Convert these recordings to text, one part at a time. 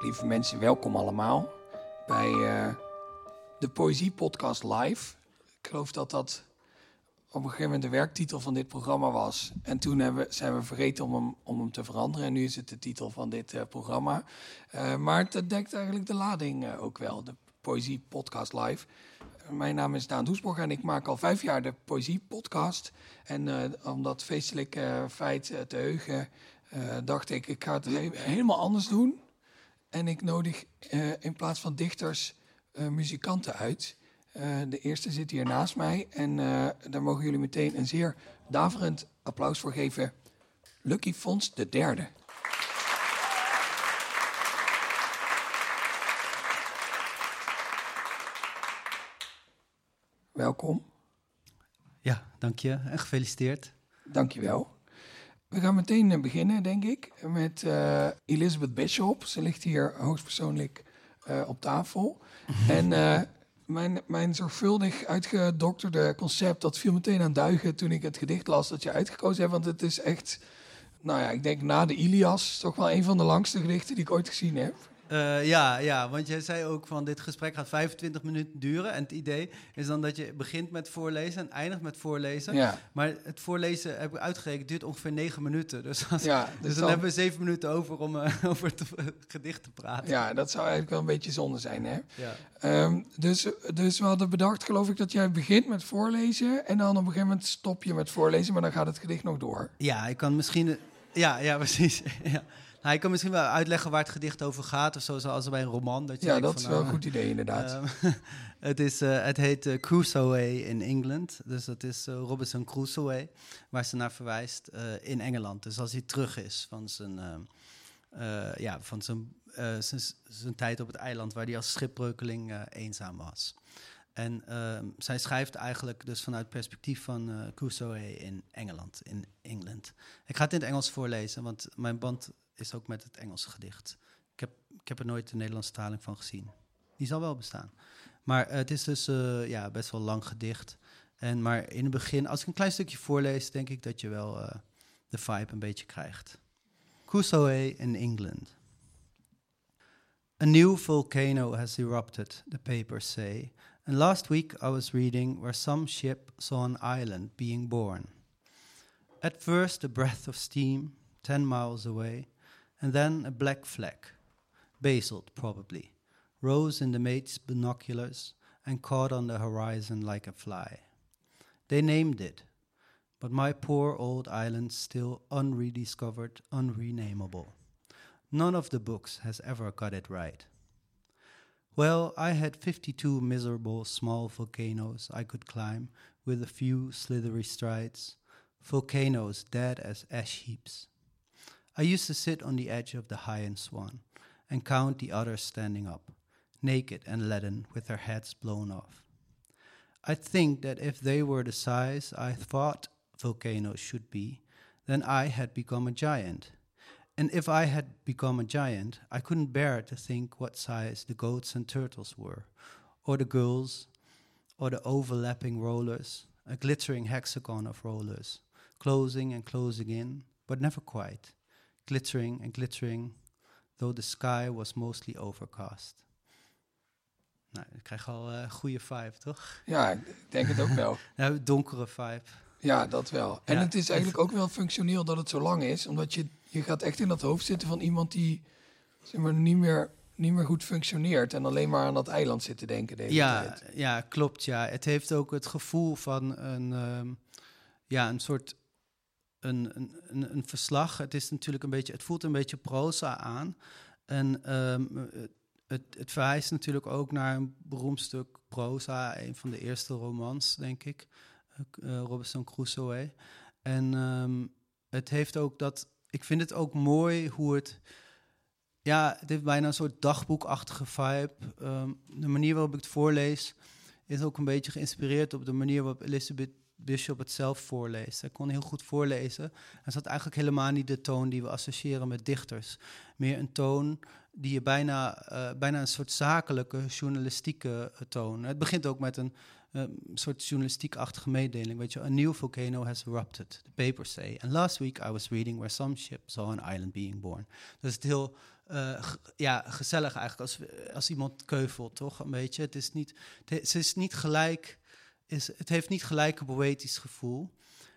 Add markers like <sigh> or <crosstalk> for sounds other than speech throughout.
Lieve mensen, welkom allemaal bij uh, de Poëzie Podcast Live. Ik geloof dat dat op een gegeven moment de werktitel van dit programma was. En toen hebben, zijn we vergeten om hem, om hem te veranderen. En nu is het de titel van dit uh, programma. Uh, maar het dekt eigenlijk de lading ook wel, de Poëzie Podcast Live. Mijn naam is Daan Doesborg en ik maak al vijf jaar de Poëzie Podcast. En om dat feestelijke feit te heugen dacht ik, ik ga het helemaal anders doen. En ik nodig uh, in plaats van dichters uh, muzikanten uit. de eerste zit hier naast mij en daar mogen jullie meteen een zeer daverend applaus voor geven. Lucky Fons de derde. Welkom. Ja, dank je en gefeliciteerd. Dank je wel. We gaan meteen eh, beginnen, denk ik, met uh, Elizabeth Bishop. Ze ligt hier hoogstpersoonlijk uh, op tafel. <laughs> en uh, mijn, mijn zorgvuldig uitgedokterde concept, dat viel meteen aan duigen toen ik het gedicht las dat je uitgekozen hebt. Want het is echt, nou ja, ik denk na de Ilias, toch wel een van de langste gedichten die ik ooit gezien heb. Uh, ja, ja, want jij zei ook van dit gesprek gaat 25 minuten duren. En het idee is dan dat je begint met voorlezen en eindigt met voorlezen. Ja. Maar het voorlezen, heb ik uitgerekend, duurt ongeveer 9 minuten. Dus, als, ja, dus, dan, hebben we 7 minuten over om uh, <laughs> over het gedicht te praten. Ja, dat zou eigenlijk wel een beetje zonde zijn, hè? Ja. Um, dus, dus we hadden bedacht, geloof ik, dat jij begint met voorlezen. En dan op een gegeven moment stop je met voorlezen, maar dan gaat het gedicht nog door. Ja, ik kan misschien... Ja, ja, <laughs> precies. ja. Nou, ik kan misschien wel uitleggen waar het gedicht over gaat, of zo, zoals bij een roman. Dat je ja, dat is wel een goed idee, inderdaad. Uh, <laughs> het, is, uh, het heet uh, Crusoe in Engeland. Dus dat is Robinson Crusoe, waar ze naar verwijst in Engeland. Dus als hij terug is van zijn, ja, van zijn, zijn, zijn, tijd op het eiland, waar hij als schipbreukeling eenzaam was. En zij schrijft eigenlijk dus vanuit het perspectief van Crusoe in Engeland, in Engeland. Ik ga het in het Engels voorlezen, want mijn band is ook met het Engelse gedicht. Ik heb, ik heb er nooit de Nederlandse taling van gezien. Die zal wel bestaan. Maar het is dus uh, ja, best wel lang gedicht. En, maar in het begin, als ik een klein stukje voorlees, denk ik dat je wel uh, de vibe een beetje krijgt. Crusoe in England. A new volcano has erupted, the papers say. And last week I was reading where some ship saw an island being born. At first, a breath of steam, ten miles away. And then a black fleck, basalt probably, rose in the mate's binoculars and caught on the horizon like a fly. They named it, but my poor old island still unrediscovered, unrenamable. None of the books has ever got it right. Well, I had 52 miserable small volcanoes I could climb with a few slithery strides, volcanoes dead as ash heaps. I used to sit on the edge of the High and Swan and count the others standing up, naked and leaden, with their heads blown off. I think that if they were the size I thought volcanoes should be, then I had become a giant. And if I had become a giant, I couldn't bear to think what size the goats and turtles were, or the girls, or the overlapping rollers, a glittering hexagon of rollers, closing and closing in, but never quite glittering and glittering, though the sky was mostly overcast. Nou, ik krijg al een uh, goede vibe, toch? Ja, ik denk het ook wel. <laughs> ja, donkere vibe. Ja, dat wel. En het is eigenlijk ook wel functioneel dat het zo lang is, omdat je, je gaat echt in dat hoofd zitten van iemand die zeg maar, niet, meer, niet meer goed functioneert en alleen maar aan dat eiland zit te denken. De ja, tijd. ja, klopt. Ja. Het heeft ook het gevoel van een, um, ja, een soort een, een, een, verslag. Het is natuurlijk een beetje, het voelt een beetje proza aan. En um, het, het verwijst natuurlijk ook naar een beroemd stuk proza, een van de eerste romans, denk ik, uh, Robinson Crusoe. En um, het heeft ook dat, ik vind het ook mooi hoe het, ja, het heeft bijna een soort dagboekachtige vibe. Um, de manier waarop ik het voorlees is ook een beetje geïnspireerd op de manier waarop Elizabeth Bishop het zelf voorleest. Hij kon heel goed voorlezen. En zat eigenlijk helemaal niet de toon die we associëren met dichters. Meer een toon die je bijna, uh, bijna een soort zakelijke, journalistieke uh, toon. Het begint ook met een, een soort journalistiek-achtige mededeling. Weet je, a new volcano has erupted, the papers say. And last week I was reading where some ship saw an island being born. Dus het heel ja, gezellig eigenlijk als, als iemand keuvelt, toch? Een beetje. Het is niet, het is niet gelijk, is, het heeft niet gelijk een poëtisch gevoel.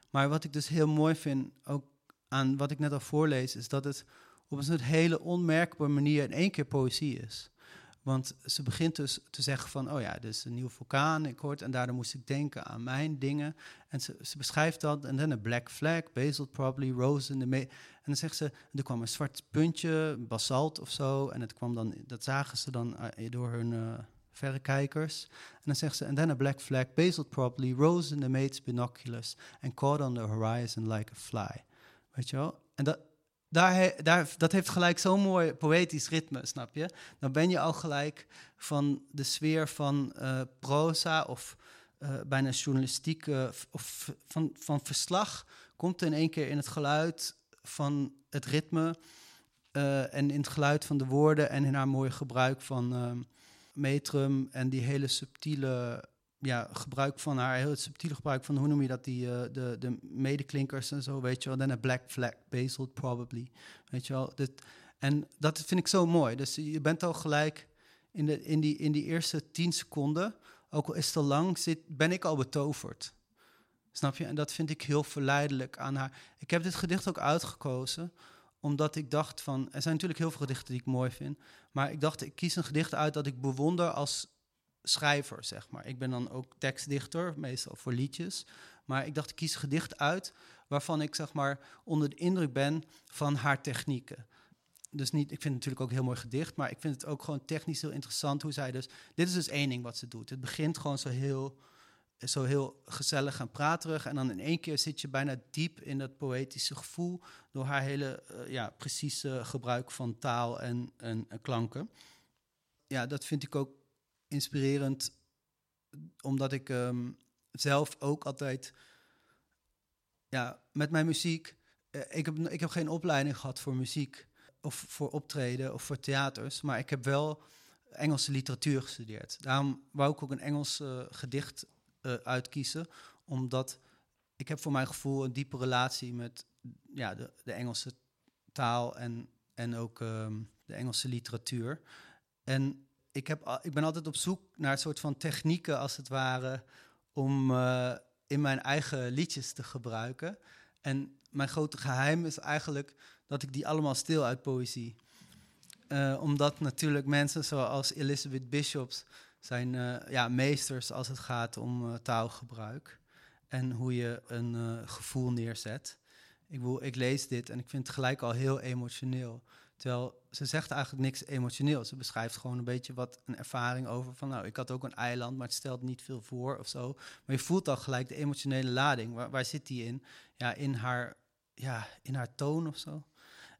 Maar wat ik dus heel mooi vind, ook aan wat ik net al voorlees, is dat het op een soort hele onmerkbare manier in één keer poëzie is. Want ze begint dus te zeggen van, oh ja, dit is een nieuwe vulkaan, ik hoort, en daardoor moest ik denken aan mijn dingen. En ze, beschrijft dat, en dan een black flag, basalt probably, rose in the... En dan zegt ze, er kwam een zwart puntje, basalt of zo, en het kwam dan, dat zagen ze dan uh, door hun uh, verrekijkers. En dan zegt ze, and then a black flag, basalt probably, rose in the mate's binoculars, and caught on the horizon like a fly. Weet je wel? En dat, daar, daar, dat heeft gelijk zo'n mooi poëtisch ritme, snap je? Dan ben je al gelijk van de sfeer van uh, proza of uh, bijna journalistieke of van, van verslag, komt in één keer in het geluid van het ritme uh, en in het geluid van de woorden en in haar mooie gebruik van metrum en die hele subtiele ja, gebruik van haar, heel subtiele gebruik van, hoe noem je dat, die, uh, de, de medeklinkers en zo, weet je wel. Dan een black flag, basalt probably, weet je wel. Dit, en dat vind ik zo mooi. Dus je bent al gelijk in, de, in, die, in die eerste tien seconden, ook al is het te lang, zit, ben ik al betoverd. Snap je? En dat vind ik heel verleidelijk aan haar. Ik heb dit gedicht ook uitgekozen, omdat ik dacht van... Er zijn natuurlijk heel veel gedichten die ik mooi vind. Maar ik dacht, ik kies een gedicht uit dat ik bewonder als schrijver, zeg maar. Ik ben dan ook tekstdichter, meestal voor liedjes. Maar ik dacht, ik kies gedicht uit waarvan ik zeg maar onder de indruk ben van haar technieken. Dus niet, ik vind het natuurlijk ook heel mooi gedicht, maar ik vind het ook gewoon technisch heel interessant hoe zij dus. Dit is dus één ding wat ze doet. Het begint gewoon zo heel, zo heel gezellig en praterig. En dan in één keer zit je bijna diep in dat poëtische gevoel door haar hele uh, ja, precieze gebruik van taal en, en, en klanken. Ja, dat vind ik ook inspirerend, omdat ik um, zelf ook altijd, ja, met mijn muziek, uh, ik, heb, ik heb geen opleiding gehad voor muziek of voor optreden of voor theaters, maar ik heb wel Engelse literatuur gestudeerd. Daarom wou ik ook een Engels gedicht uh, uitkiezen, omdat ik heb voor mijn gevoel een diepe relatie met ja, de, de Engelse taal en, en ook um, de Engelse literatuur. En ik, heb, ik ben altijd op zoek naar een soort van technieken, als het ware, om uh, in mijn eigen liedjes te gebruiken. En mijn grote geheim is eigenlijk dat ik die allemaal stil uit poëzie. Uh, omdat natuurlijk mensen zoals Elizabeth Bishops zijn uh, ja, meesters als het gaat om taalgebruik. En hoe je een gevoel neerzet. Ik, wil, ik lees dit en ik vind het gelijk al heel emotioneel. Terwijl ze zegt eigenlijk niks emotioneels. Ze beschrijft gewoon een beetje wat een ervaring over van, nou, ik had ook een eiland, maar het stelt niet veel voor of zo. Maar je voelt al gelijk de emotionele lading. Waar, waar zit die in? Ja, in haar, ja, in haar toon of zo.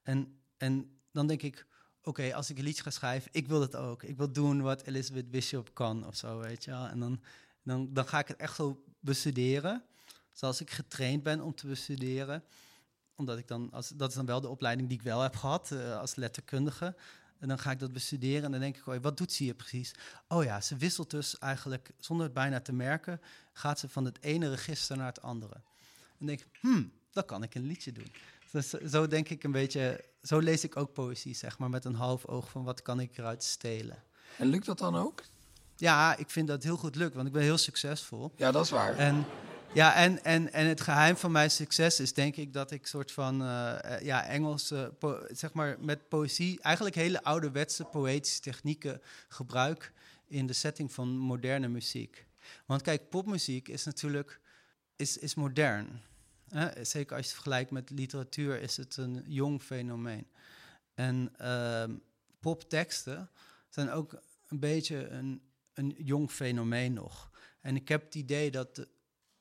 En, en dan denk ik, oké, als ik een liedje ga schrijven, ik wil het ook. Ik wil doen wat Elizabeth Bishop kan of zo, weet je wel. En dan, dan, dan ga ik het echt zo bestuderen, zoals ik getraind ben om te bestuderen omdat ik dan, als, dat is dan wel de opleiding die ik wel heb gehad uh, als letterkundige. En dan ga ik dat bestuderen en dan denk ik, oh, wat doet ze hier precies? Oh ja, ze wisselt dus eigenlijk, zonder het bijna te merken, gaat ze van het ene register naar het andere. En denk ik, hmm, dat kan ik een liedje doen. Dus zo denk ik een beetje, zo lees ik ook poëzie, zeg maar, met een half oog van wat kan ik eruit stelen. En lukt dat dan ook? Ja, ik vind dat heel goed lukt, want ik ben heel succesvol. Ja, dat is waar. En ja, en, en, en het geheim van mijn succes is denk ik dat ik soort van uh, ja, Engelse, zeg maar met poëzie, eigenlijk hele ouderwetse poëtische technieken gebruik in de setting van moderne muziek. Want kijk, popmuziek is natuurlijk is, is modern. Zeker als je het vergelijkt met literatuur, is het een jong fenomeen. En uh, popteksten zijn ook een beetje een, een jong fenomeen nog. En ik heb het idee dat de,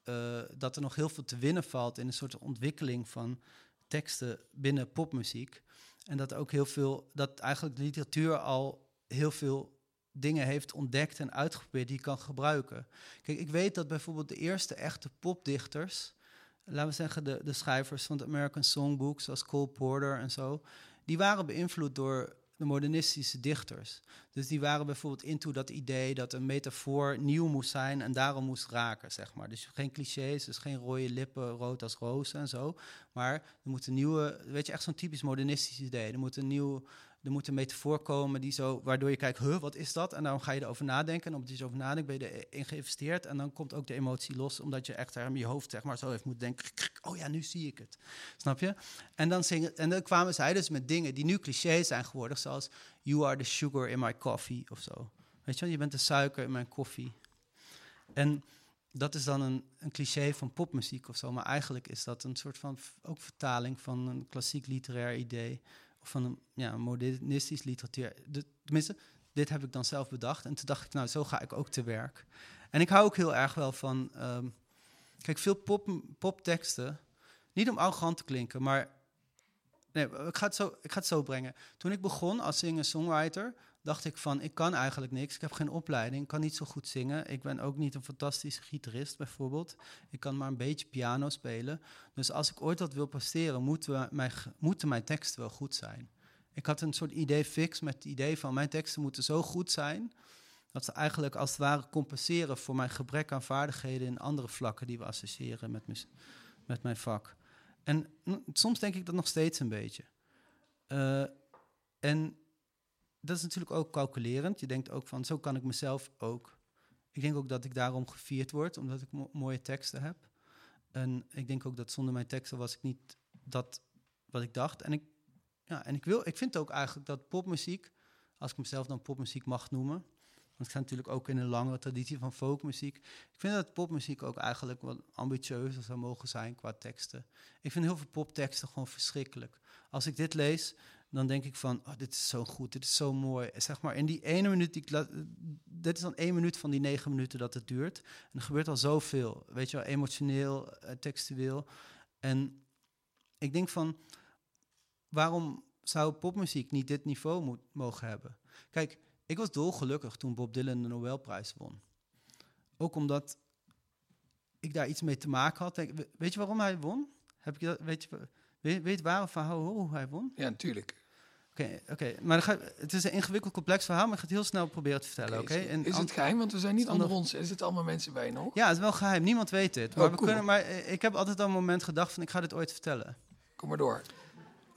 uh, dat er nog heel veel te winnen valt in een soort ontwikkeling van teksten binnen popmuziek. En dat ook heel veel, dat eigenlijk de literatuur al heel veel dingen heeft ontdekt en uitgeprobeerd die je kan gebruiken. Kijk, ik weet dat bijvoorbeeld de eerste echte popdichters, laten we zeggen de, de schrijvers van het American Songbook, zoals Cole Porter en zo, die waren beïnvloed door de modernistische dichters. Dus die waren bijvoorbeeld into dat idee dat een metafoor nieuw moest zijn en daarom moest raken, zeg maar. Dus geen clichés, dus geen rode lippen, rood als rozen en zo. Maar er moet een nieuwe, weet je, echt zo'n typisch modernistisch idee. Er moet een nieuw er moet een metafoor komen die zo, waardoor je kijkt, huh, wat is dat? En dan ga je erover nadenken. En omdat je erover nadenkt, ben je erin geïnvesteerd. En dan komt ook de emotie los, omdat je echt in je hoofd zeg maar, zo heeft moeten denken. Oh ja, nu zie ik het. Snap je? En dan, en dan kwamen zij dus met dingen die nu clichés zijn geworden, zoals You are the sugar in my coffee of zo. Weet je je bent de suiker in mijn koffie. En dat is dan een, een cliché van popmuziek of zo. Maar eigenlijk is dat een soort van ook vertaling van een klassiek literair idee van een ja, modernistisch literatuur. Tenminste, dit heb ik dan zelf bedacht. En toen dacht ik, nou, zo ga ik ook te werk. En ik hou ook heel erg wel van. Um, kijk, veel pop, popteksten. Niet om arrogant te klinken, maar. Nee, ik ga, het zo, ik ga het zo brengen. Toen ik begon als singer-songwriter, dacht ik van, ik kan eigenlijk niks. Ik heb geen opleiding, ik kan niet zo goed zingen. Ik ben ook niet een fantastische gitarist bijvoorbeeld. Ik kan maar een beetje piano spelen. Dus als ik ooit wat wil presteren, moeten, mijn, moeten mijn teksten wel goed zijn. Ik had een soort idee fix met het idee van mijn teksten moeten zo goed zijn... dat ze eigenlijk als het ware compenseren voor mijn gebrek aan vaardigheden... in andere vlakken die we associëren met, met mijn vak. En soms denk ik dat nog steeds een beetje. Uh, en dat is natuurlijk ook calculerend. Je denkt ook van, zo kan ik mezelf ook. Ik denk ook dat ik daarom gevierd word, omdat ik mooie teksten heb. En ik denk ook dat zonder mijn teksten was ik niet dat wat ik dacht. En ik, ja, en ik, wil, ik vind ook eigenlijk dat popmuziek, als ik mezelf dan popmuziek mag noemen, want ik sta natuurlijk ook in een langere traditie van folkmuziek. Ik vind dat popmuziek ook eigenlijk wat ambitieuzer zou mogen zijn qua teksten. Ik vind heel veel popteksten gewoon verschrikkelijk. Als ik dit lees, dan denk ik van, oh, dit is zo goed, dit is zo mooi. Zeg maar, in die ene minuut, die dit is dan één minuut van die negen minuten dat het duurt. En er gebeurt al zoveel, weet je wel, emotioneel, uh, textueel. En ik denk van, waarom zou popmuziek niet dit niveau moet, mogen hebben? Kijk, ik was dolgelukkig toen Bob Dylan de Nobelprijs won. Ook omdat ik daar iets mee te maken had. Weet je waarom hij won? Heb ik dat, weet je, Weet, weet waarom verhaal hoe hij won? Ja, natuurlijk. Oké, oké. maar ga, het is een ingewikkeld, complex verhaal, maar ik ga het heel snel proberen te vertellen. Oké. Is, het geheim? Want we zijn niet onder ons. Er zitten allemaal mensen bij nog. Ja, het is wel geheim. Niemand weet dit. Maar, oh, we kunnen, maar eh, ik heb altijd al een moment gedacht van ik ga dit ooit vertellen. Kom maar door.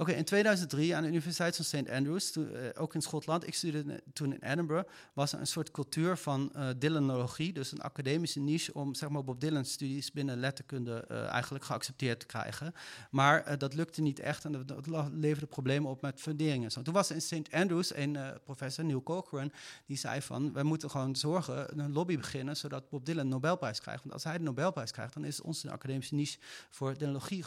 Oké, in 2003 aan de Universiteit van St. Andrews, uh, ook in Schotland, ik studeerde toen in Edinburgh, was er een soort cultuur van uh, Dylanologie, dus een academische niche om zeg maar, Bob Dylan studies binnen letterkunde uh, eigenlijk geaccepteerd te krijgen. Maar dat lukte niet echt en dat, leverde problemen op met funderingen. Toen was er in St. Andrews een professor, Neil Corcoran, die zei van, we moeten gewoon zorgen, een lobby beginnen, zodat Bob Dylan een Nobelprijs krijgt. Want als hij de Nobelprijs krijgt, dan is onze academische niche voor Dylanologie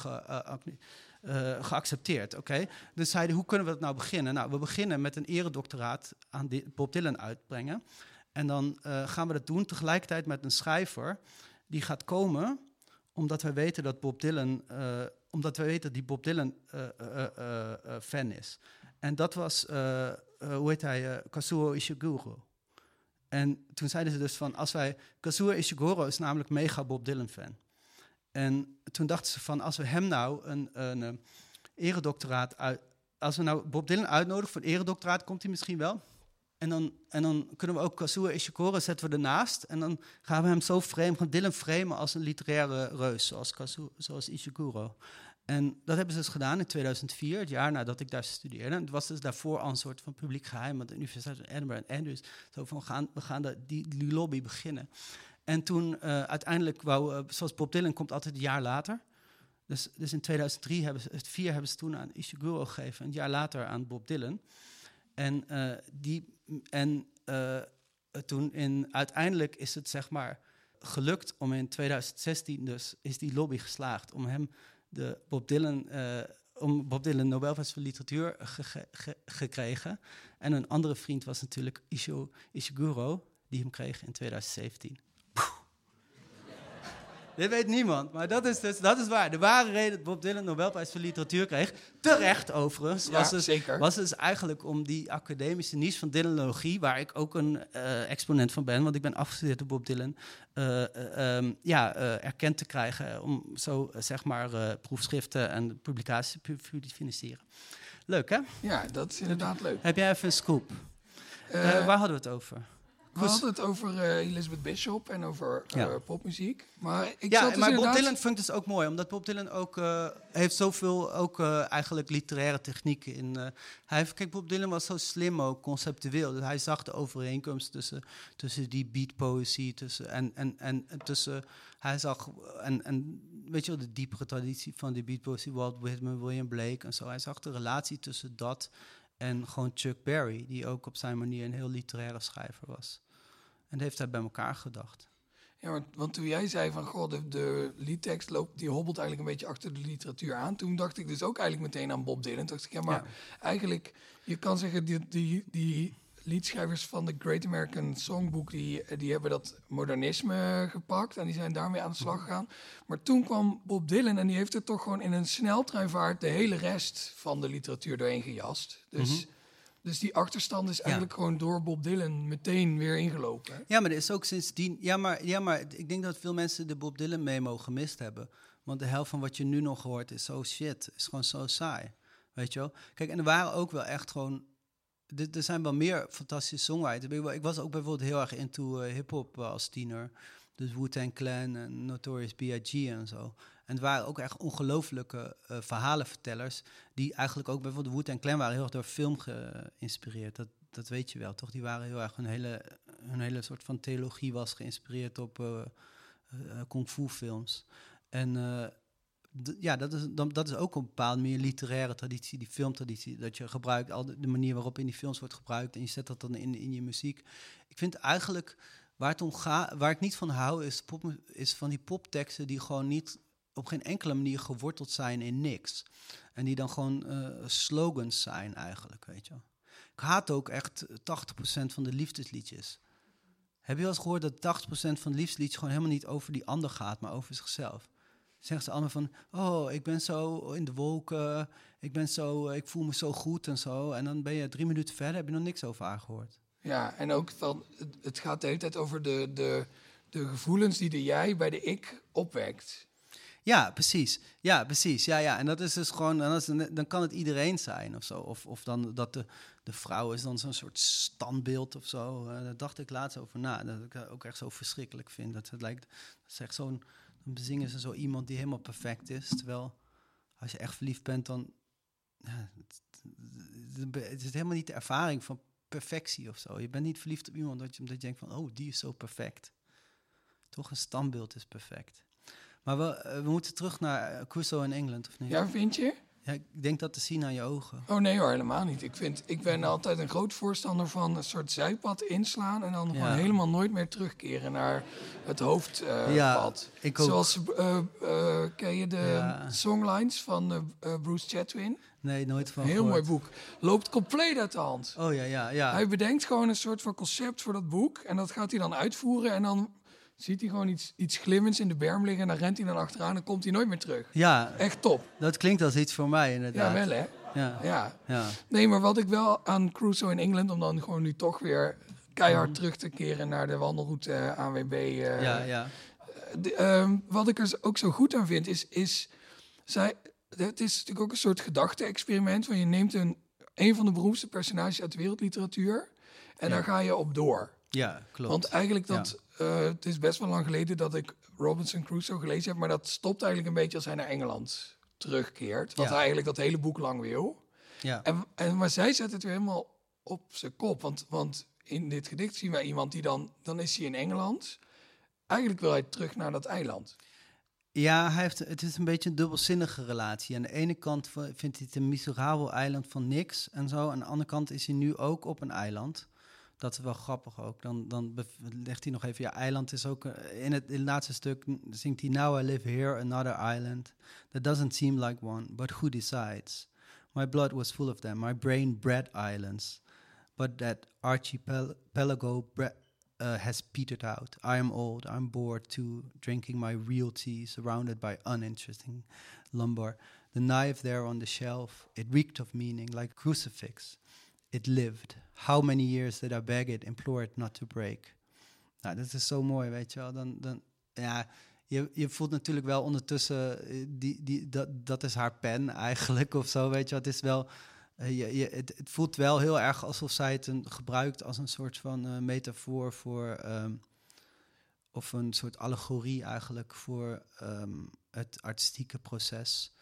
uh, geaccepteerd. Oké, Dus zeiden, hoe kunnen we dat nou beginnen? Nou, we beginnen met een eredoctoraat aan Bob Dylan uitbrengen. En dan uh, gaan we dat doen tegelijkertijd met een schrijver die gaat komen, omdat we weten dat Bob Dylan, uh, omdat we weten dat die Bob Dylan fan is. En dat was, hoe heet hij, Kazuo Ishiguro. En toen zeiden ze dus van, als wij, Kazuo Ishiguro is namelijk mega Bob Dylan fan. En toen dachten ze van, als we hem nou een, een, een eredoctoraat uit... Als we nou Bob Dylan uitnodigen voor een eredoctoraat, komt hij misschien wel. En dan, en dan kunnen we ook Kazuo Ishikoro zetten we ernaast. En dan gaan we hem zo frame, gaan Dylan framen als een literaire reus, zoals, Kazuo, zoals Ishiguro. En dat hebben ze dus gedaan in 2004, het jaar nadat ik daar studeerde. En het was dus daarvoor al een soort van publiek geheim, want de Universiteit van Edinburgh en Andrews, zo van, we gaan, we gaan die lobby beginnen. En toen uh, uiteindelijk wou, uh, zoals Bob Dylan komt altijd een jaar later. Dus, dus in 2003 hebben ze, het vier hebben ze toen aan Ishiguro gegeven, een jaar later aan Bob Dylan. En, uh, die, en toen in, uiteindelijk is het zeg maar gelukt om in 2016 dus is die lobby geslaagd om hem de Bob Dylan om Bob Dylan Nobelprijs voor literatuur ge ge gekregen. En een andere vriend was natuurlijk Ishiguro, die hem kreeg in 2017. Dit weet niemand, maar dat is, dus, dat is waar. De ware reden dat Bob Dylan Nobelprijs voor literatuur kreeg, terecht overigens, was, dus, zeker. was dus eigenlijk om die academische niche van Dylanologie, waar ik ook een uh, exponent van ben, want ik ben afgestudeerd door Bob Dylan, uh, uh, um, ja, erkend te krijgen om zo zeg maar proefschriften en publicaties te financieren. Leuk, hè? Ja, dat is inderdaad leuk. Heb jij even een scoop? Eh, Eh, waar hadden we het over? We hadden het over eh, Elizabeth Bishop en over eh, Ja. popmuziek. Maar ik ja, dus maar Bob. Dylan vind ik dus ook mooi, omdat Bob Dylan ook eh, heeft zoveel ook eigenlijk literaire technieken in. hij heeft, kijk, Bob Dylan was zo slim ook conceptueel. Dus hij zag de overeenkomst tussen, tussen die beatpoëzie tussen en en en en tussen hij zag en en weet je wel de diepere traditie van die beatpoëzie, Walt Whitman, William Blake en zo. Hij zag de relatie tussen dat en gewoon Chuck Berry, die ook op zijn manier een heel literaire schrijver was. En heeft hij bij elkaar gedacht. Ja, want, toen jij zei van, goh, de, de liedtekst loopt, die hobbelt eigenlijk een beetje achter de literatuur aan. Toen dacht ik dus ook eigenlijk meteen aan Bob Dylan. Toen dacht ik, ja, maar Ja. eigenlijk, je kan zeggen, die, die, die liedschrijvers van de Great American Songbook, die, die hebben dat modernisme gepakt en die zijn daarmee aan de slag gegaan. Maar toen kwam Bob Dylan en die heeft er toch gewoon in een sneltreinvaart de hele rest van de literatuur doorheen gejast. Dus... Mhm. Dus die achterstand is eigenlijk gewoon door Bob Dylan meteen weer ingelopen. hè? Ja, maar er is ook sindsdien. Ja maar, ja, maar ik denk dat veel mensen de Bob Dylan memo gemist hebben. Want de helft van wat je nu nog hoort is zo shit. Is gewoon zo saai. Weet je wel? Kijk, en er waren ook wel echt gewoon. Er zijn wel meer fantastische songwriters. Ik was ook bijvoorbeeld heel erg into eh, hip-hop eh, als tiener. Dus Wu-Tang Clan en Notorious B.I.G. en zo. En het waren ook echt ongelofelijke eh, verhalenvertellers. Die eigenlijk ook bijvoorbeeld Wu-Tang Clan waren heel erg door film geïnspireerd. Dat, dat weet je wel, toch? Die waren heel erg hun hele, hun hele soort van theologie was geïnspireerd op eh, kung fu films. En ja, dat is, dat is ook een bepaalde manier literaire traditie, die filmtraditie. Dat je gebruikt, al de, de manier waarop in die films wordt gebruikt en je zet dat dan in, in je muziek. Ik vind eigenlijk, waar, het waar ik niet van hou, is, pop, is van die popteksten die gewoon niet op geen enkele manier geworteld zijn in niks. En die dan gewoon eh, slogans zijn eigenlijk, weet je. Ik haat ook echt 80% van de liefdesliedjes. Heb je wel eens gehoord dat 80% van de liefdesliedjes gewoon helemaal niet over die ander gaat, maar over zichzelf? Zeggen ze allemaal van, oh, ik ben zo in de wolken, ik ben zo, ik voel me zo goed en zo. En dan ben je drie minuten verder, heb je nog niks over haar gehoord. Ja, en ook van, het, gaat de hele tijd over de, de, de gevoelens die de jij bij de ik opwekt. Ja, precies. Ja, precies. Ja, ja. En dat is dus gewoon, een- dan kan het iedereen zijn of zo. Of, of dan dat de, de vrouw is dan zo'n soort standbeeld of zo. Eh, daar dacht ik laatst over na. Dat ik dat ook echt zo verschrikkelijk vind. Dat het lijkt, dat zo'n, dan bezingen ze zo iemand die helemaal perfect is. Terwijl als je echt verliefd bent, dan, ja, het, het- het is helemaal niet de ervaring van perfectie of zo. Je bent niet verliefd op iemand dat je, omdat je denkt van, oh, die is zo perfect. Toch een standbeeld is perfect. Maar we, eh, we moeten terug naar eh, Crusoe in Engeland, of niet? Ja, vind je? Ja, ik denk dat te zien aan je ogen. Oh nee hoor, helemaal niet. Ik, vind, ik ben altijd een groot voorstander van een soort zijpad inslaan... en dan Ja. gewoon helemaal nooit meer terugkeren naar het hoofdpad. Ja, ik ook. Zoals, eh, eh, ken je de Ja. songlines van eh, eh, Bruce Chatwin? Nee, nooit van heel mooi boek. Loopt compleet uit de hand. Oh ja, ja, ja. Hij bedenkt gewoon een soort van concept voor dat boek. En dat gaat hij dan uitvoeren. En dan ziet hij gewoon iets, iets glimmends in de berm liggen. En dan rent hij dan achteraan en komt hij nooit meer terug. Ja, Echt top. dat klinkt als iets voor mij Ja, inderdaad. wel hè? Ja, Ja. ja. Nee, maar wat ik wel aan Crusoe in Engeland... om dan gewoon nu toch weer keihard terug te keren naar de wandelroute eh, ANWB... eh, ja, ja. de- ehm, wat ik er ook zo goed aan vind, is, is zij, het is natuurlijk ook een soort gedachte-experiment. Van je neemt een, een van de beroemdste personages uit de wereldliteratuur en daar ga je op door. Ja, klopt. Want eigenlijk dat, eh, het is best wel lang geleden dat ik Robinson Crusoe gelezen heb, maar dat stopt eigenlijk een beetje als hij naar Engeland terugkeert. Wat Ja. hij eigenlijk dat hele boek lang wil. ja. En, en, maar zij zet het weer helemaal op zijn kop. Want, want in dit gedicht zien wij iemand die dan, dan is hij in Engeland. Eigenlijk wil hij terug naar dat eiland. Ja, hij heeft, het is een beetje een dubbelzinnige relatie. Aan de ene kant vindt hij het een miserabel eiland van niks en zo. Aan de andere kant is hij nu ook op een eiland. Dat is wel grappig ook. Dan, dan legt hij nog even, ja, eiland is ook... eh, In het, in het laatste stuk zingt hij... Now I live here, another island. That doesn't seem like one, but who decides? My blood was full of them. My brain bred islands. But that archipelago uh, has petered out. I am old. I'm bored too, drinking my real tea, surrounded by uninteresting lumber. The knife there on the shelf, it reeked of meaning, like a crucifix. It lived. How many years did I beg it, implore it not to break? Nou, dat is zo mooi, weet je wel. Dan, dan, ja, je, je voelt natuurlijk wel ondertussen, eh, die, die, dat, dat is haar pen <laughs> eigenlijk of zo, weet je wel. Het is wel, eh, je, je, het, het voelt wel heel erg alsof zij het een, gebruikt als een soort van eh, metafoor voor. ehm, of een soort allegorie eigenlijk voor ehm, het artistieke proces.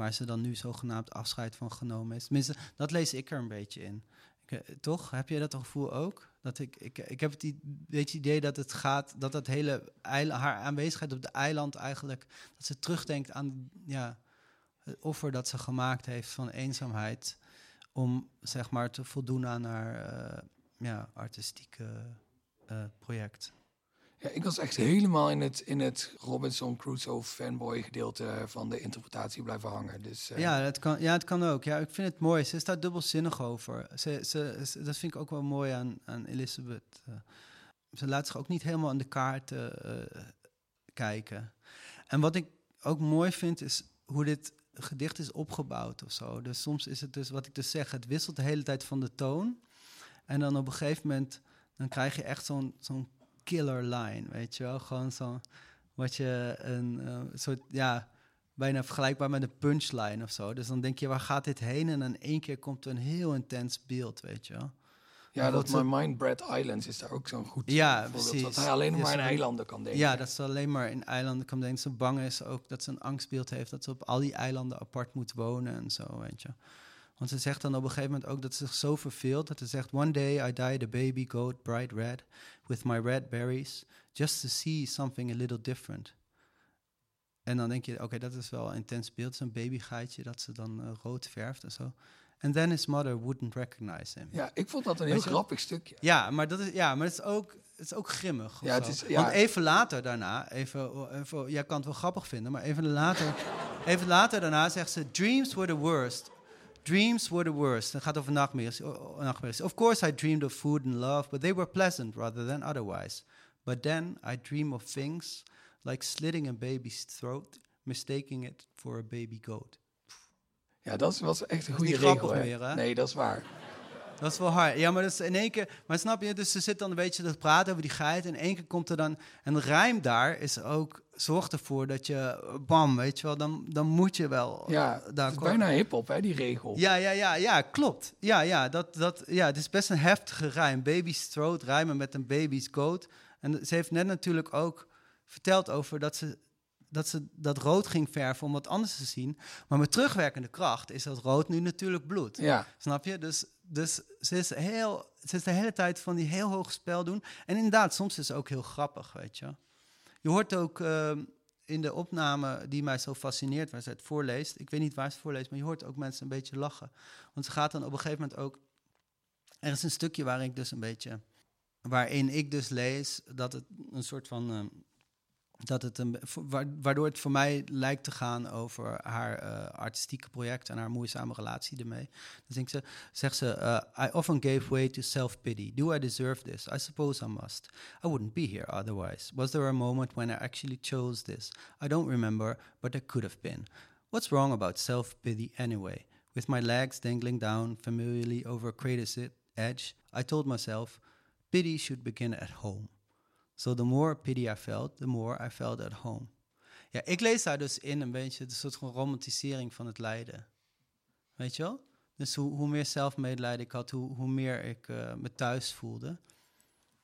Waar ze dan nu zogenaamd afscheid van genomen is. Tenminste, dat lees ik er een beetje in. Ik, eh, toch? Heb je dat gevoel ook? Dat ik, ik, ik heb het beetje idee dat het gaat, dat dat hele haar aanwezigheid op de eiland eigenlijk, dat ze terugdenkt aan ja, het offer dat ze gemaakt heeft van eenzaamheid, om zeg maar te voldoen aan haar eh, ja, artistieke eh, project. Ja, ik was echt helemaal in het, in het Robinson Crusoe fanboy gedeelte van de interpretatie blijven hangen. Dus, eh, Ja, het kan, ja, het kan ook. Ja, ik vind het mooi. Ze is daar dubbelzinnig over. Ze, ze, dat vind ik ook wel mooi aan, aan Elizabeth. Eh, ze laat zich ook niet helemaal aan de kaarten eh, kijken. En wat ik ook mooi vind, is hoe dit gedicht is opgebouwd of zo. Dus soms is het dus, wat ik dus zeg, het wisselt de hele tijd van de toon. En dan op een gegeven moment, dan krijg je echt zo'n zo'n killer line, weet je wel? Gewoon zo, wat je een eh, soort, ja, bijna vergelijkbaar met een punchline of zo. Dus dan denk je, waar gaat dit heen? En in één keer komt er een heel intens beeld, weet je wel? ja, Maar dat My Mind Bread Islands is daar ook zo'n goed Ja, voorbeeld. precies. Dat hij alleen Ja, maar aan eilanden kan denken. Ja, dat ze alleen maar in eilanden kan denken. Ze bang is ook dat ze een angstbeeld heeft. Dat ze op al die eilanden apart moet wonen en zo, weet je. Want ze zegt dan op een gegeven moment ook dat ze zich zo verveelt... dat ze zegt, one day I died a baby goat bright red... with my red berries, just to see something a little different. En dan denk je, oké, dat is wel een intens beeld. Zo'n babygeitje dat ze dan eh, rood verft en zo. And then his mother wouldn't recognize him. Ja, ik vond dat een heel grappig stukje. Ja, maar dat is, ja, maar het is ook, het is ook grimmig. Ja, het is- ja. Want even later daarna, even, even, jij kan het wel grappig vinden, maar even later, <laughs> even later daarna zegt ze: Dreams were the worst. Dreams were the worst. Het gaat over nachtmerries, o- uh, o- uh, nachtmerries. Of course, I dreamed of food and love, but they were pleasant rather than otherwise. But then I dream of things like slitting a baby's throat, mistaking it for a baby goat. Ja, dat was echt een goede regel. hè? meer, hè? Nee, dat is waar. Dat is wel hard. Ja, maar dat is in één keer. Maar snap je? Dus ze zit dan een beetje te praten over die geit. En in één keer komt er dan. En de rijm daar is ook. Zorgt ervoor dat je. Bam, weet je wel. Dan, dan moet je wel. Ja, eh, daar het is bijna hip-hop, hè, die regel. Ja, ja, ja, ja, klopt. Ja, ja, dat, dat, ja, het is best een heftige rijm. Baby's throat rijmen met een baby's coat. En ze heeft net natuurlijk ook verteld over dat ze dat ze dat rood ging verven om wat anders te zien. Maar met terugwerkende kracht is dat rood nu natuurlijk bloed. Ja, Snap je? Dus, dus ze, is heel, ze is de hele tijd van die heel hoog spel doen. En inderdaad, soms is het ook heel grappig, weet je. Je hoort ook ehm, in de opname die mij zo fascineert, waar ze het voorleest. Ik weet niet waar ze voorleest, maar je hoort ook mensen een beetje lachen. Want ze gaat dan op een gegeven moment ook... Er is een stukje waar ik dus een beetje... Waarin ik dus lees dat het een soort van... ehm, dat het een, wa- waardoor het voor mij lijkt te gaan over haar eh, artistieke project en haar moeizame relatie ermee. Dan denkt ze, zegt ze, uh, I often gave way to self-pity. Do I deserve this? I suppose I must. I wouldn't be here otherwise. Was there a moment when I actually chose this? I don't remember, but there could have been. What's wrong about self-pity anyway? With my legs dangling down familiarly over a crater's e- edge, I told myself, pity should begin at home. So the more pity I felt, the more I felt at home. Ja, ik lees daar dus in een beetje een soort van romantisering van het lijden. Weet je wel? Dus hoe, hoe meer zelfmedelijden ik had, hoe, hoe meer ik eh, me thuis voelde.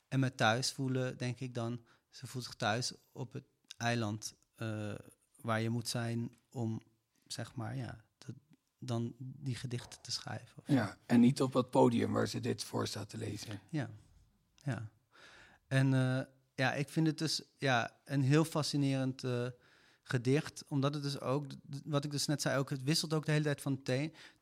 En met thuis voelen, denk ik dan, ze voelt zich thuis op het eiland eh, waar je moet zijn om, zeg maar, ja, te- dan die gedichten te schrijven. ja, en niet op het podium waar ze dit voor staat te lezen. Ja, ja. En eh, ja, ik vind het dus ja, een heel fascinerend eh, gedicht. Omdat het dus ook, wat ik dus net zei, ook, het wisselt ook de hele tijd van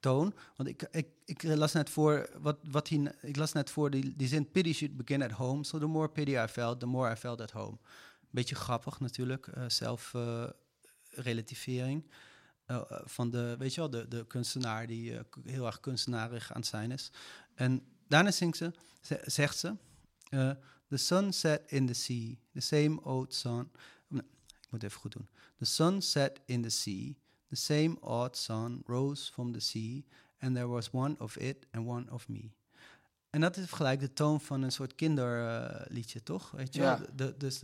toon. Want ik, ik, ik las net voor, wat, wat hij, ik las net voor die, die zin, pity should begin at home. So the more pity I felt, the more I felt at home. Beetje grappig natuurlijk, eh, zelf eh, van de, weet je wel, de, de kunstenaar die heel erg kunstenarig aan het zijn is. En daarna zingt ze, ze- zegt ze, The sun set in the sea, the same old sun. Ik moet even goed doen. The sun set in the sea, the same odd sun rose from the sea, and there was one of it and one of me. En dat is gelijk de toon van een soort kinderliedje, toch? Weet je Ja. wel? De, dus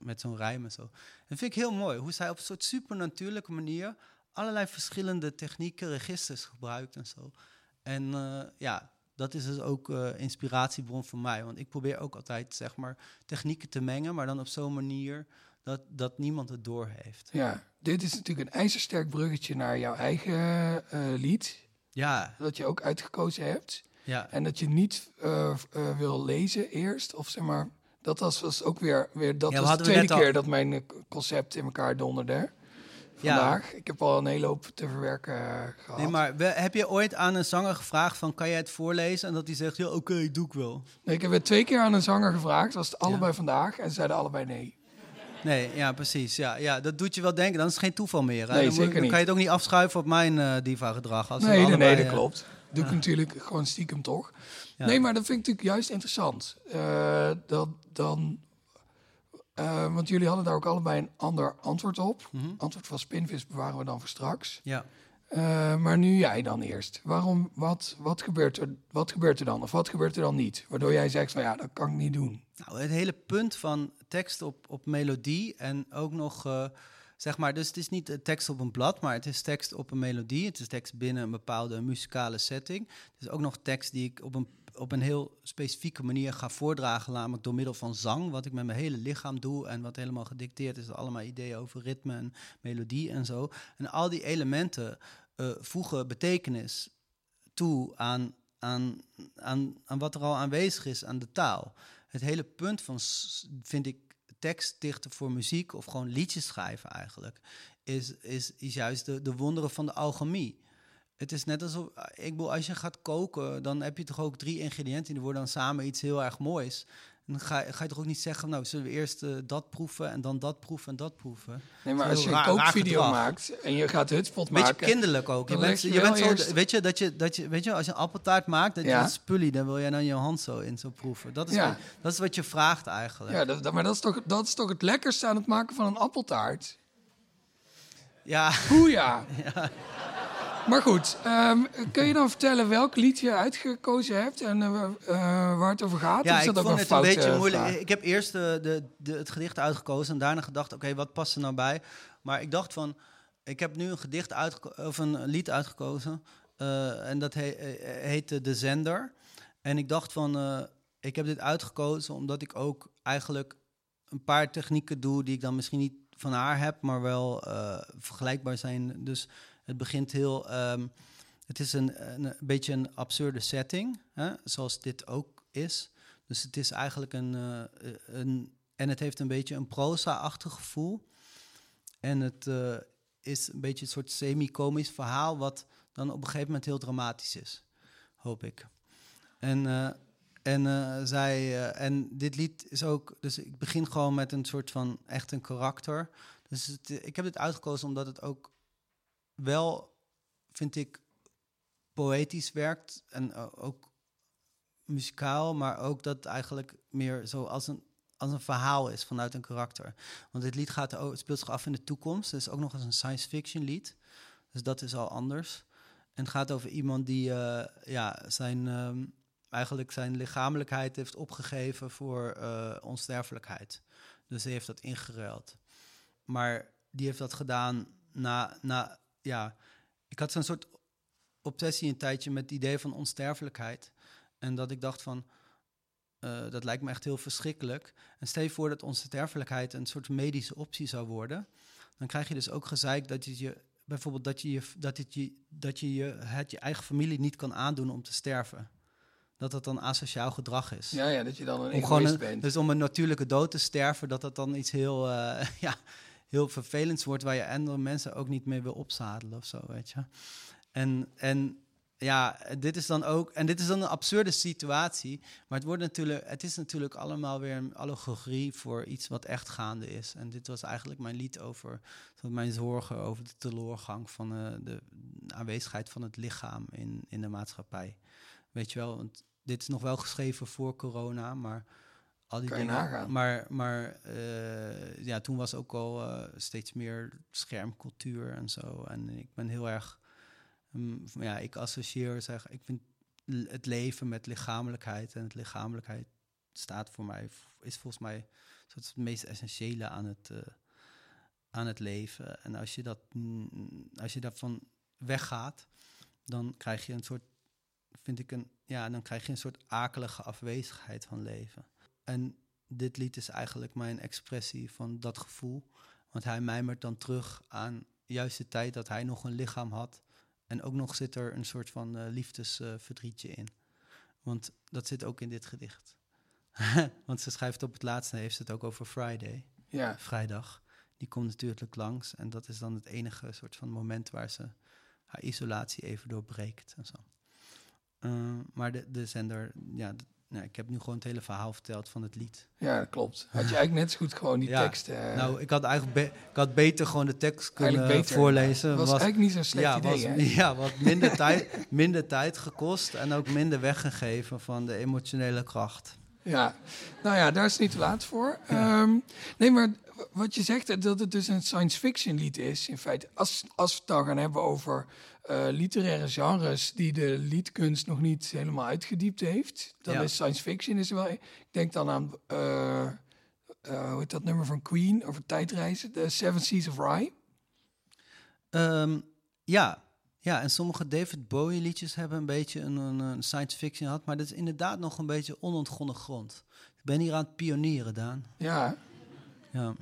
met zo'n rijm en zo. Dat vind ik heel mooi, hoe zij op een soort supernatuurlijke manier allerlei verschillende technieken, registers gebruikt en zo. En eh, ja, dat is dus ook uh, inspiratiebron voor mij. Want ik probeer ook altijd, zeg maar, technieken te mengen, maar dan op zo'n manier dat, dat niemand het doorheeft. Ja, dit is natuurlijk een ijzersterk bruggetje naar jouw eigen uh, lied. Ja. Dat je ook uitgekozen hebt. Ja. En dat je niet uh, wil lezen eerst, of zeg maar... Dat was, was ook weer, weer dat Ja, was de tweede al- keer dat mijn eh, concept in elkaar donderde. Vandaag. Ik heb al een hele hoop te verwerken eh, gehad. Nee, maar we- heb je ooit aan een zanger gevraagd van, kan jij het voorlezen? En dat hij zegt, ja, oké, doe ik wel. Nee, ik heb het twee keer aan een zanger gevraagd. Dat was het allebei vandaag. En ze zeiden allebei nee. Nee, ja, precies. Ja, ja, dat doet je wel denken. Dan is het geen toeval meer. Hè? Nee, dan, moet- kan je het ook niet afschuiven op mijn eh, diva-gedrag. Als Nee, nee, nee, allebei, dat eh, klopt. Doe ik natuurlijk gewoon stiekem toch. Ja. Nee, maar dat vind ik natuurlijk juist interessant. Eh, dat dan... eh, want jullie hadden daar ook allebei een ander antwoord op. Mhm. Antwoord van Spinvis bewaren we dan voor straks. Ja. Eh, maar nu jij dan eerst. Waarom, wat, wat, gebeurt er, wat gebeurt er dan? Of wat gebeurt er dan niet? Waardoor jij zegt van ja, dat kan ik niet doen. Nou, het hele punt van tekst op, op melodie en ook nog, eh, zeg maar, dus het is niet tekst op een blad, maar het is tekst op een melodie. Het is tekst binnen een bepaalde muzikale setting. Het is ook nog tekst die ik op een, op een heel specifieke manier ga voordragen, namelijk door middel van zang, wat ik met mijn hele lichaam doe en wat helemaal gedicteerd is, allemaal ideeën over ritme en melodie en zo. En al die elementen eh, voegen betekenis toe aan, aan, aan, aan wat er al aanwezig is aan de taal. Het hele punt van, vind ik, tekstdichten voor muziek of gewoon liedjes schrijven eigenlijk, is, is, is juist de, de wonderen van de alchemie. Het is net alsof, ik bedoel, als je gaat koken, dan heb je toch ook drie ingrediënten en die worden dan samen iets heel erg moois. En dan ga, je- ga je toch ook niet zeggen, nou, zullen we eerst eh, dat proeven en dan dat proeven en dat proeven. Nee, maar als je een raar- kookvideo maakt en je gaat hutspot Beetje maken... kinderlijk ook. Je bent, je je bent zo, eerst- weet je, dat je, dat je, weet je, als je een appeltaart maakt, dat je Ja. dat spullie, dan wil jij dan je hand zo in zo proeven. Dat is, Ja. wat, dat is wat je vraagt eigenlijk. Ja, dat, dat- maar dat is, toch, dat is toch het lekkerste aan het maken van een appeltaart? Ja, Hoe <laughs> ja. Maar goed, ehm, kun je dan vertellen welk lied je uitgekozen hebt en eh, eh, waar het over gaat? ja ik dat ook vond een het een beetje moeilijk. vraag? Ik heb eerst de, de, de, het gedicht uitgekozen en daarna gedacht, oké, wat past er nou bij? Maar ik dacht van, ik heb nu een gedicht uitgeko- of een lied uitgekozen eh, en dat he, eh, heette De Zender. En ik dacht van, eh, ik heb dit uitgekozen omdat ik ook eigenlijk een paar technieken doe die ik dan misschien niet van haar heb, maar wel eh, vergelijkbaar zijn. Dus het begint heel. ehm, het is een, een, beetje een absurde setting, hè, zoals dit ook is. Dus het is eigenlijk een, eh, een. En het heeft een beetje een proza-achtig gevoel. En het eh, is een beetje een soort semi-komisch verhaal, wat dan op een gegeven moment heel dramatisch is, hoop ik. En, eh, en, zij, en dit lied is ook, dus ik begin gewoon met een soort van echt een karakter. Dus ik heb dit uitgekozen omdat het ook wel, vind ik, poëtisch werkt en eh, ook muzikaal, maar ook dat het eigenlijk meer zo als een, als een verhaal is vanuit een karakter. Want dit lied gaat het speelt zich af in de toekomst, dus ook nog eens een science fiction lied. Dus dat is al anders. En het gaat over iemand die eh, ja, zijn, ehm, eigenlijk zijn lichamelijkheid heeft opgegeven voor eh, onsterfelijkheid. Dus hij heeft dat ingeruild. Maar die heeft dat gedaan na, na ja, ik had zo'n soort obsessie een tijdje met het idee van onsterfelijkheid. En dat ik dacht van, eh, dat lijkt me echt heel verschrikkelijk. En stel je voor dat onsterfelijkheid een soort medische optie zou worden. Dan krijg je dus ook gezeik dat je je, bijvoorbeeld dat je je, dat het je, dat je, je het je eigen familie niet kan aandoen om te sterven. Dat dat dan asociaal gedrag is. Ja, ja, dat je dan een om gewoon egoïst een- bent. dus om een natuurlijke dood te sterven, dat dat dan iets heel, eh, <laughs> ja, heel vervelends wordt, waar je andere mensen ook niet mee wil opzadelen of zo, weet je. En, en ja, dit is dan ook, en dit is dan een absurde situatie, maar het, wordt natuurlijk, het is natuurlijk allemaal weer een allegorie voor iets wat echt gaande is. En dit was eigenlijk mijn lied over mijn zorgen over de teleurgang van eh, de aanwezigheid van het lichaam in, in de maatschappij. Weet je wel, want dit is nog wel geschreven voor corona, maar al die Kan dingen. nagaan. Maar, maar eh, ja, toen was ook al eh, steeds meer schermcultuur en zo. En ik ben heel erg, mm, ja, ik associeer, zeg, ik vind het leven met lichamelijkheid en het lichamelijkheid staat voor mij, is volgens mij het meest essentiële aan het, eh, aan het leven. En als je, dat, mm, als je daarvan weggaat, dan krijg je een soort, vind ik een, ja, dan krijg je een soort akelige afwezigheid van leven. En dit lied is eigenlijk mijn expressie van dat gevoel. Want hij mijmert dan terug aan juist de tijd dat hij nog een lichaam had. En ook nog zit er een soort van uh, liefdesverdrietje in. Want dat zit ook in dit gedicht. <laughs> Want ze schrijft op het laatste, heeft ze het ook over Friday. Ja. Vrijdag. Die komt natuurlijk langs. En dat is dan het enige soort van moment waar ze haar isolatie even doorbreekt. En zo. Uh, maar de, de zender, ja, nou, ik heb nu gewoon het hele verhaal verteld van het lied. Ja, dat klopt. Had je eigenlijk net zo goed gewoon die ja, tekst... Uh, nou, ik had eigenlijk ik had beter gewoon de tekst kunnen beter, voorlezen. Dat was, was, eigenlijk niet zo'n slecht ja, idee, was? <laughs> Ja, wat minder <laughs> tijd, minder tijd gekost en ook minder weggegeven van de emotionele kracht. Ja, nou ja, daar is het niet te laat voor. Ja. Um, nee, maar wat je zegt, dat het dus een science fiction lied is, in feite. Als, als we het dan gaan hebben over uh, literaire genres die de liedkunst nog niet helemaal uitgediept heeft, dan Ja. is science fiction is wel. Ik denk dan aan, uh, uh, hoe heet dat nummer van Queen over tijdreizen, The Seven Seas of Rye. Ehm, ja. ja, en sommige David Bowie liedjes hebben een beetje een, een, een science fiction gehad, maar dat is inderdaad nog een beetje onontgonnen grond. Ik ben hier aan het pionieren, Daan. Ja, Ja.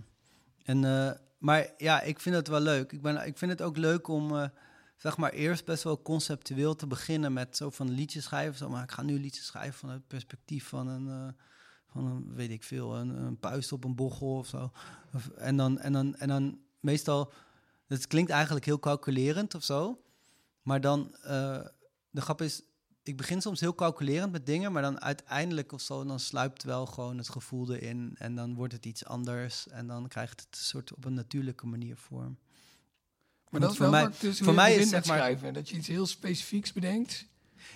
En, eh, maar ja, ik vind het wel leuk. Ik, ben, ik vind het ook leuk om, eh, zeg maar, eerst best wel conceptueel te beginnen met zo van liedjes schrijven. Zo, maar ik ga nu liedjes schrijven van het perspectief van een, eh, van een weet ik veel, een, een puist op een bochel of zo. En, dan, en, dan, en dan meestal, het klinkt eigenlijk heel calculerend of zo. Maar dan, eh, de grap is, ik begin soms heel calculerend met dingen, maar dan uiteindelijk of zo, dan sluipt wel gewoon het gevoel erin en dan wordt het iets anders en dan krijgt het een soort op een natuurlijke manier vorm. Maar dat is voor mij- dus voor mij is zeg maar- schrijven. Dat je iets heel specifieks bedenkt.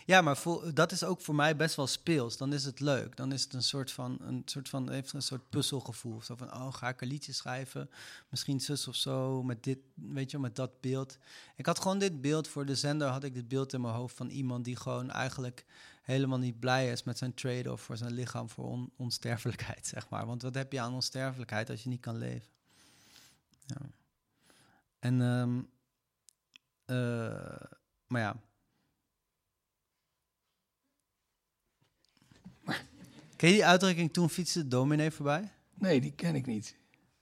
Ja, maar voor, dat is ook voor mij best wel speels. Dan is het leuk. Dan is het een soort van, een soort van, heeft een soort puzzelgevoel. Zo van, oh, ga ik een liedje schrijven? Misschien zus of zo, met dit, weet je, met dat beeld. Ik had gewoon dit beeld voor de zender, had ik dit beeld in mijn hoofd van iemand die gewoon eigenlijk helemaal niet blij is met zijn trade-off voor zijn lichaam voor on- onsterfelijkheid, <laughs> zeg maar. Want wat heb je aan onsterfelijkheid als je niet kan leven? Ja. En, ehm, eh, maar ja. Ken je die uitdrukking toen fietste de dominee voorbij? Nee, die ken ik niet.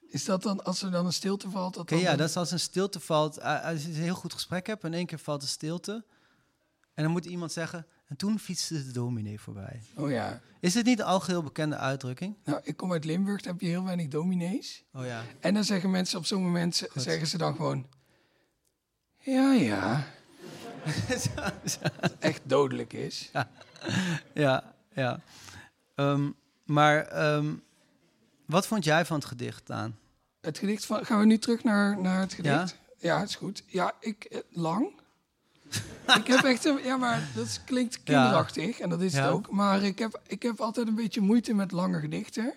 Is dat dan, als er dan een stilte valt? Dat dan ja, een- dat is als een stilte valt. eh, Als je een heel goed gesprek hebt en in één keer valt de stilte. En dan moet iemand zeggen, en toen fietste de dominee voorbij. Oh ja. Is dit niet een algeheel bekende uitdrukking? Nou, ik kom uit Limburg, daar heb je heel weinig dominees. Oh ja. En dan zeggen mensen op zo'n moment, Goed. zeggen ze dan gewoon... Ja, ja. Wat <laughs> echt dodelijk is. Ja, ja. Ehm, maar ehm, wat vond jij van het gedicht, aan? Het gedicht van... Gaan we nu terug naar, naar het gedicht? Ja. Ja, het is goed. Ja, ik... eh, lang? <laughs> ik heb echt... een- Ja, maar dat klinkt kinderachtig. En dat is Ja. het ook. Maar ik heb, ik heb altijd een beetje moeite met lange gedichten.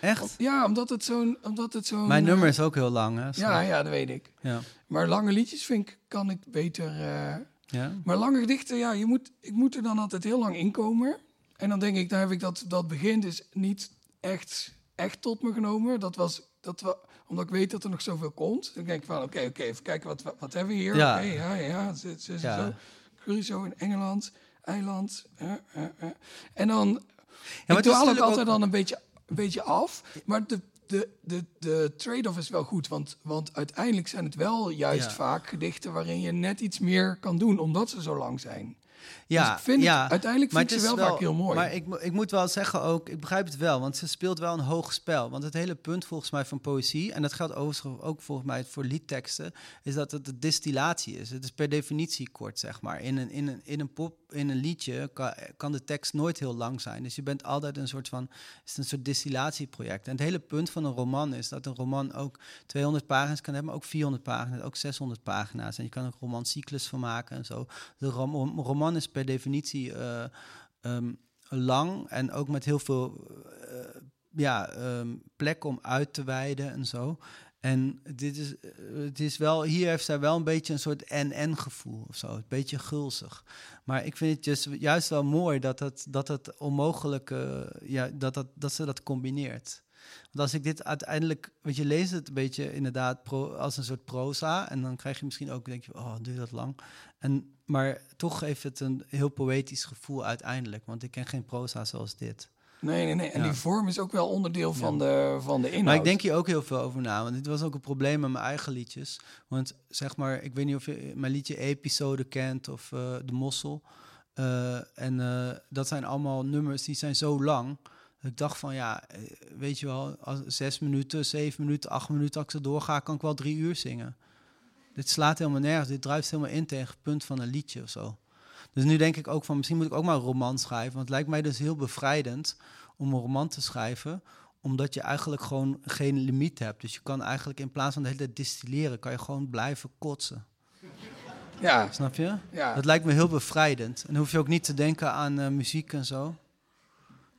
Echt? Ja, omdat het zo'n... Omdat het zo'n Mijn eh, nummer is ook heel lang, hè? Ja, ja, dat weet ik. ja. Maar lange liedjes vind ik, kan ik beter... eh, ja. Maar lange gedichten, ja, je moet, ik moet er dan altijd heel lang inkomen. En dan denk ik, dan heb ik dat, dat begin dus niet echt, echt tot me genomen. Dat was, dat wa, omdat ik weet dat er nog zoveel komt. Dan denk ik van, oké, oké, even kijken, wat, wat hebben we hier? Ja. Ja, ja, zo, zo, Ja. in Engeland, eiland. En dan, maar ik doe altijd ook- dan een beetje, een beetje af. Maar de, de, de, de trade-off is wel goed. Want, want uiteindelijk zijn het wel juist Ja. vaak gedichten waarin je net iets meer kan doen, omdat ze zo lang zijn. Ja, Dus ik vind het- uiteindelijk vind ik ze wel vaak heel mooi. Maar ik, ik moet wel zeggen ook, ik begrijp het wel, want ze speelt wel een hoog spel. Want het hele punt volgens mij van poëzie, en dat geldt overigens ook volgens mij voor liedteksten, is dat het een distillatie is. Het is per definitie kort, zeg maar. In een, in een, in een pop, in een liedje kan, kan de tekst nooit heel lang zijn. Dus je bent altijd een soort van, is een soort distillatieproject. En het hele punt van een roman is dat een roman ook 200 pagina's kan hebben, maar ook 400 pagina's, ook 600 pagina's. En je kan ook romancyclus van maken en zo. De rom- roman is per definitie eh, ehm, lang en ook met heel veel eh, ja, ehm, plek om uit te wijden en zo. En dit is, eh, het is wel, hier heeft zij wel een beetje een soort en-en gevoel of zo. Een beetje gulzig. Maar ik vind het juist wel mooi dat het, dat het onmogelijke, ja, dat, dat, dat ze dat combineert. Want als ik dit uiteindelijk, weet je, leest het een beetje inderdaad als een soort proza. En dan krijg je misschien ook, denk je, oh, duurt dat lang. En, maar toch heeft het een heel poëtisch gevoel uiteindelijk. Want ik ken geen proza zoals dit. Nee, nee, nee. En Ja. die vorm is ook wel onderdeel van, de, van de inhoud. Maar ik denk hier ook heel veel over na. Want dit was ook een probleem met mijn eigen liedjes. Want zeg maar, ik weet niet of je mijn liedje Episode kent of eh, De Mossel. Eh, en eh, dat zijn allemaal nummers die zijn zo lang. Dat ik dacht van ja, weet je wel, als zes minuten, zeven minuten, acht minuten, als ik zo doorga, kan ik wel drie uur zingen. Dit slaat helemaal nergens. Dit druist helemaal in tegen het punt van een liedje of zo. Dus nu denk ik ook van, misschien moet ik ook maar een roman schrijven. Want het lijkt mij dus heel bevrijdend om een roman te schrijven omdat je eigenlijk gewoon geen limiet hebt. Dus je kan eigenlijk in plaats van de hele tijd distilleren, kan je gewoon blijven kotsen. Ja, Snap je? ja. Dat lijkt me heel bevrijdend. En dan hoef je ook niet te denken aan eh, muziek en zo.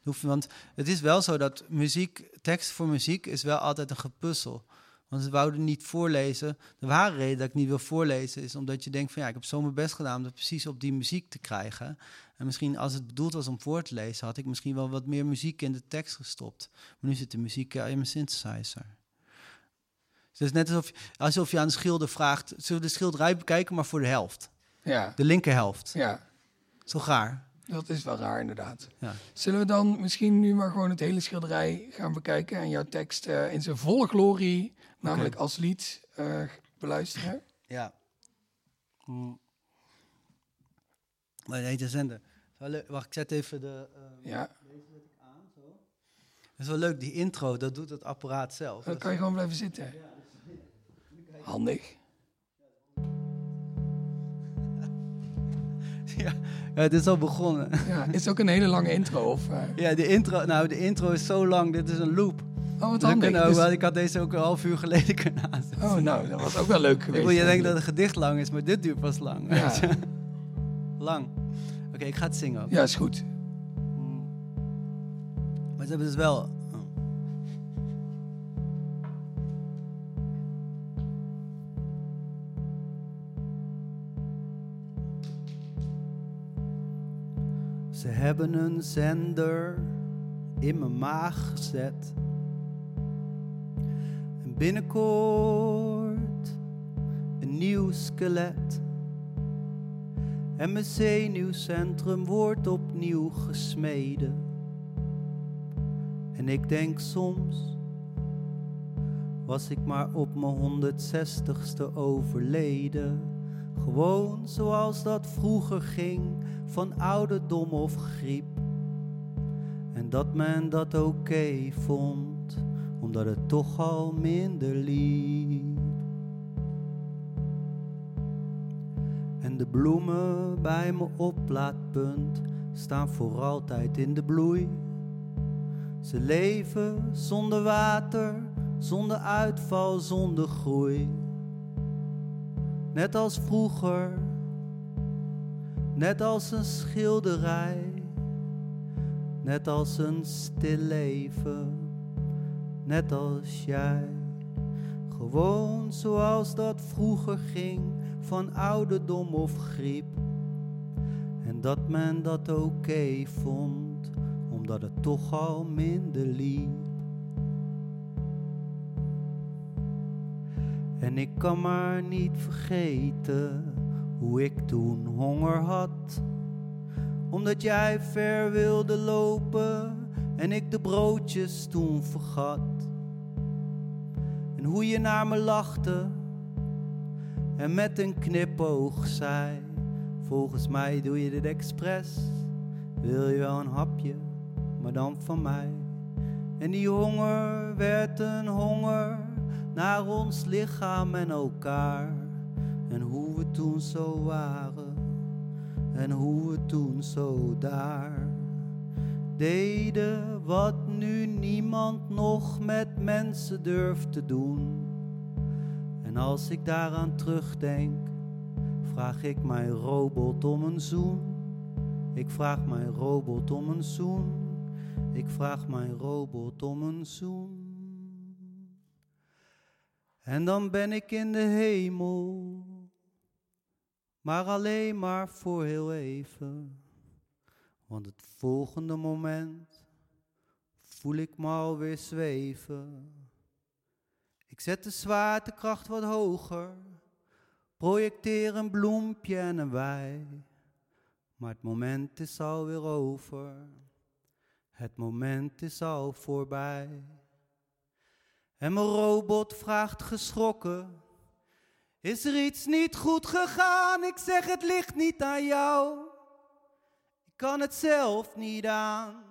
Hoef je, want het is wel zo dat muziek, tekst voor muziek is wel altijd een gepuzzel. Want ze wouden niet voorlezen. De ware reden dat ik niet wil voorlezen is omdat je denkt van ja, ik heb zo mijn best gedaan om dat precies op die muziek te krijgen. En misschien als het bedoeld was om voor te lezen, had ik misschien wel wat meer muziek in de tekst gestopt. Maar nu zit de muziek ja, in mijn synthesizer. Dus het is net alsof, alsof je aan de schilder vraagt, zullen we de schilderij bekijken, maar voor de helft. ja, De linker helft. ja. Zo gaar. Dat is wel raar, inderdaad. Ja. Zullen we dan misschien nu maar gewoon het hele schilderij gaan bekijken en jouw tekst eh, in zijn volle glorie, namelijk als lied, eh, beluisteren? <laughs> Ja. Mm. Maar nee, de zender. Wacht, ik zet even de. eh, Ja, Dat is wel leuk, die intro, dat doet het apparaat zelf. dan kan je gewoon blijven zitten. <laughs> Handig. <laughs> ja, het is al begonnen. Ja, is het ook een hele lange intro? Of, eh? ja, de intro, nou, de intro is zo lang, dit is een loop. Oh, wat handig. ook Dus- ik had deze ook een half uur geleden kunnen aanzetten. oh, nou, dat was ook wel leuk ik geweest. wil je denken dat het gedicht lang is, maar dit duurt pas lang. Ja. weet <laughs> je. lang. Oké, ik ga het zingen ook. Ja, is goed. Mm. Maar ze hebben dus wel. oh. Ze hebben een zender in mijn maag gezet. En binnenkort een nieuw skelet. En mijn zenuwcentrum wordt opnieuw gesmeden. En ik denk soms, was ik maar op mijn 160ste overleden. Gewoon zoals dat vroeger ging, van ouderdom of griep. En dat men dat oké vond, omdat het toch al minder liep. En de bloemen bij mijn oplaadpunt staan voor altijd in de bloei. Ze leven zonder water, zonder uitval, zonder groei. Net als vroeger, net als een schilderij, net als een stil leven, net als jij. Gewoon zoals dat vroeger ging, van ouderdom of griep. En dat men dat oké vond, omdat het toch al minder liep. En ik kan maar niet vergeten hoe ik toen honger had. Omdat jij ver wilde lopen en ik de broodjes toen vergat. En hoe je naar me lachte en met een knipoog zei: Volgens mij doe je dit expres. Wil je wel een hapje, maar dan van mij. En die honger werd een honger naar ons lichaam en elkaar. En hoe we toen zo waren en hoe we toen zo daar deden wat nu niemand nog met mensen durft te doen. En als ik daaraan terugdenk, vraag ik mijn robot om een zoen. Ik vraag mijn robot om een zoen. Ik vraag mijn robot om een zoen. En dan ben ik in de hemel, maar alleen maar voor heel even. Want het volgende moment voel ik me alweer zweven. Ik zet de zwaartekracht wat hoger, projecteer een bloempje en een wei. Maar het moment is alweer over, het moment is al voorbij. En mijn robot vraagt geschrokken, is er iets niet goed gegaan? Ik zeg het ligt niet aan jou, kan het zelf niet aan.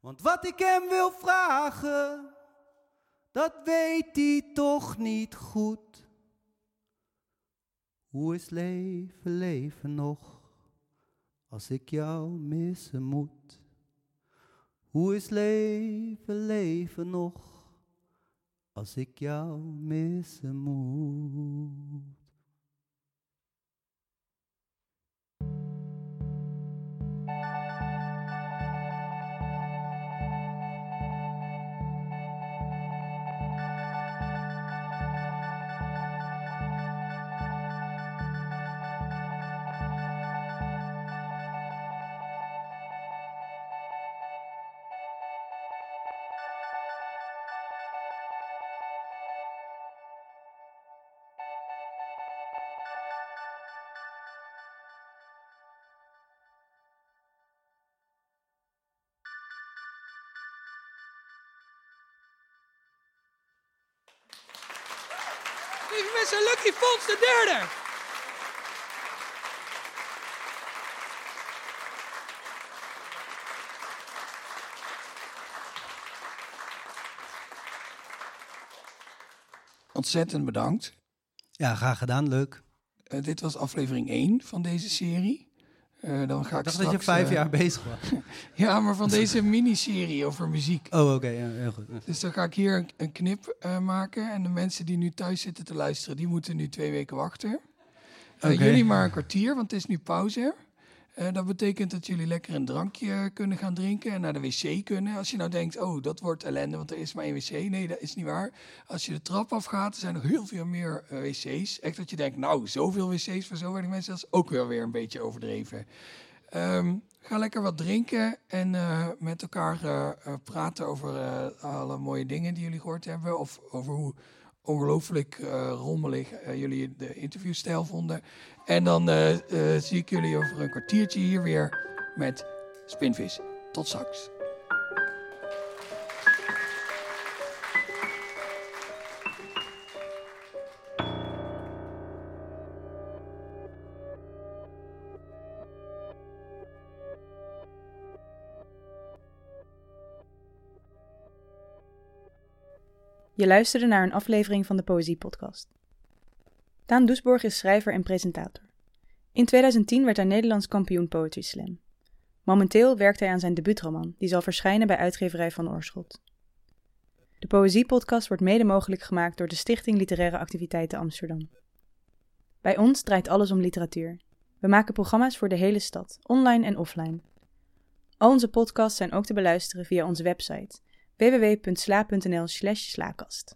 Want wat ik hem wil vragen, dat weet hij toch niet goed. Hoe is leven, leven nog, als ik jou missen moet? Hoe is leven, leven nog, als ik jou missen moet? Lieve mensen, Lucky Fons de derde. Ontzettend bedankt. Ja, graag gedaan, leuk. Uh, dit was aflevering 1 van deze serie. Uh, dan ga ik, ik dacht dat je vijf uh, jaar bezig was. <laughs> ja, maar van deze miniserie over muziek. Oh, oké, okay, ja, heel goed. Dus dan ga ik hier een, een knip uh, maken. En de mensen die nu thuis zitten te luisteren, die moeten nu twee weken wachten. Okay. Jullie maar een kwartier, want het is nu pauze. Uh, dat betekent dat jullie lekker een drankje kunnen gaan drinken en naar de wc kunnen. Als je nou denkt, oh, dat wordt ellende, want er is maar één wc. Nee, dat is niet waar. Als je de trap afgaat, er zijn nog heel veel meer uh, wc's. Echt dat je denkt, nou, zoveel wc's voor zo weinig mensen, dat is ook wel weer een beetje overdreven. Um, ga lekker wat drinken en uh, met elkaar praten over alle mooie dingen die jullie gehoord hebben. Of over hoe ongelooflijk uh, rommelig uh, jullie de interviewstijl vonden. En dan uh, zie ik jullie over een kwartiertje hier weer met Spinvis. Tot straks. Je luisterde naar een aflevering van de Poëzie-podcast. Daan Doesborg is schrijver en presentator. In 2010 werd hij Nederlands kampioen Poetry Slam. Momenteel werkt hij aan zijn debuutroman, die zal verschijnen bij uitgeverij Van Oorschot. De Poëzie-podcast wordt mede mogelijk gemaakt door de Stichting Literaire Activiteiten Amsterdam. Bij ons draait alles om literatuur. We maken programma's voor de hele stad, online en offline. Al onze podcasts zijn ook te beluisteren via onze website www.sla.nl slash slaakast.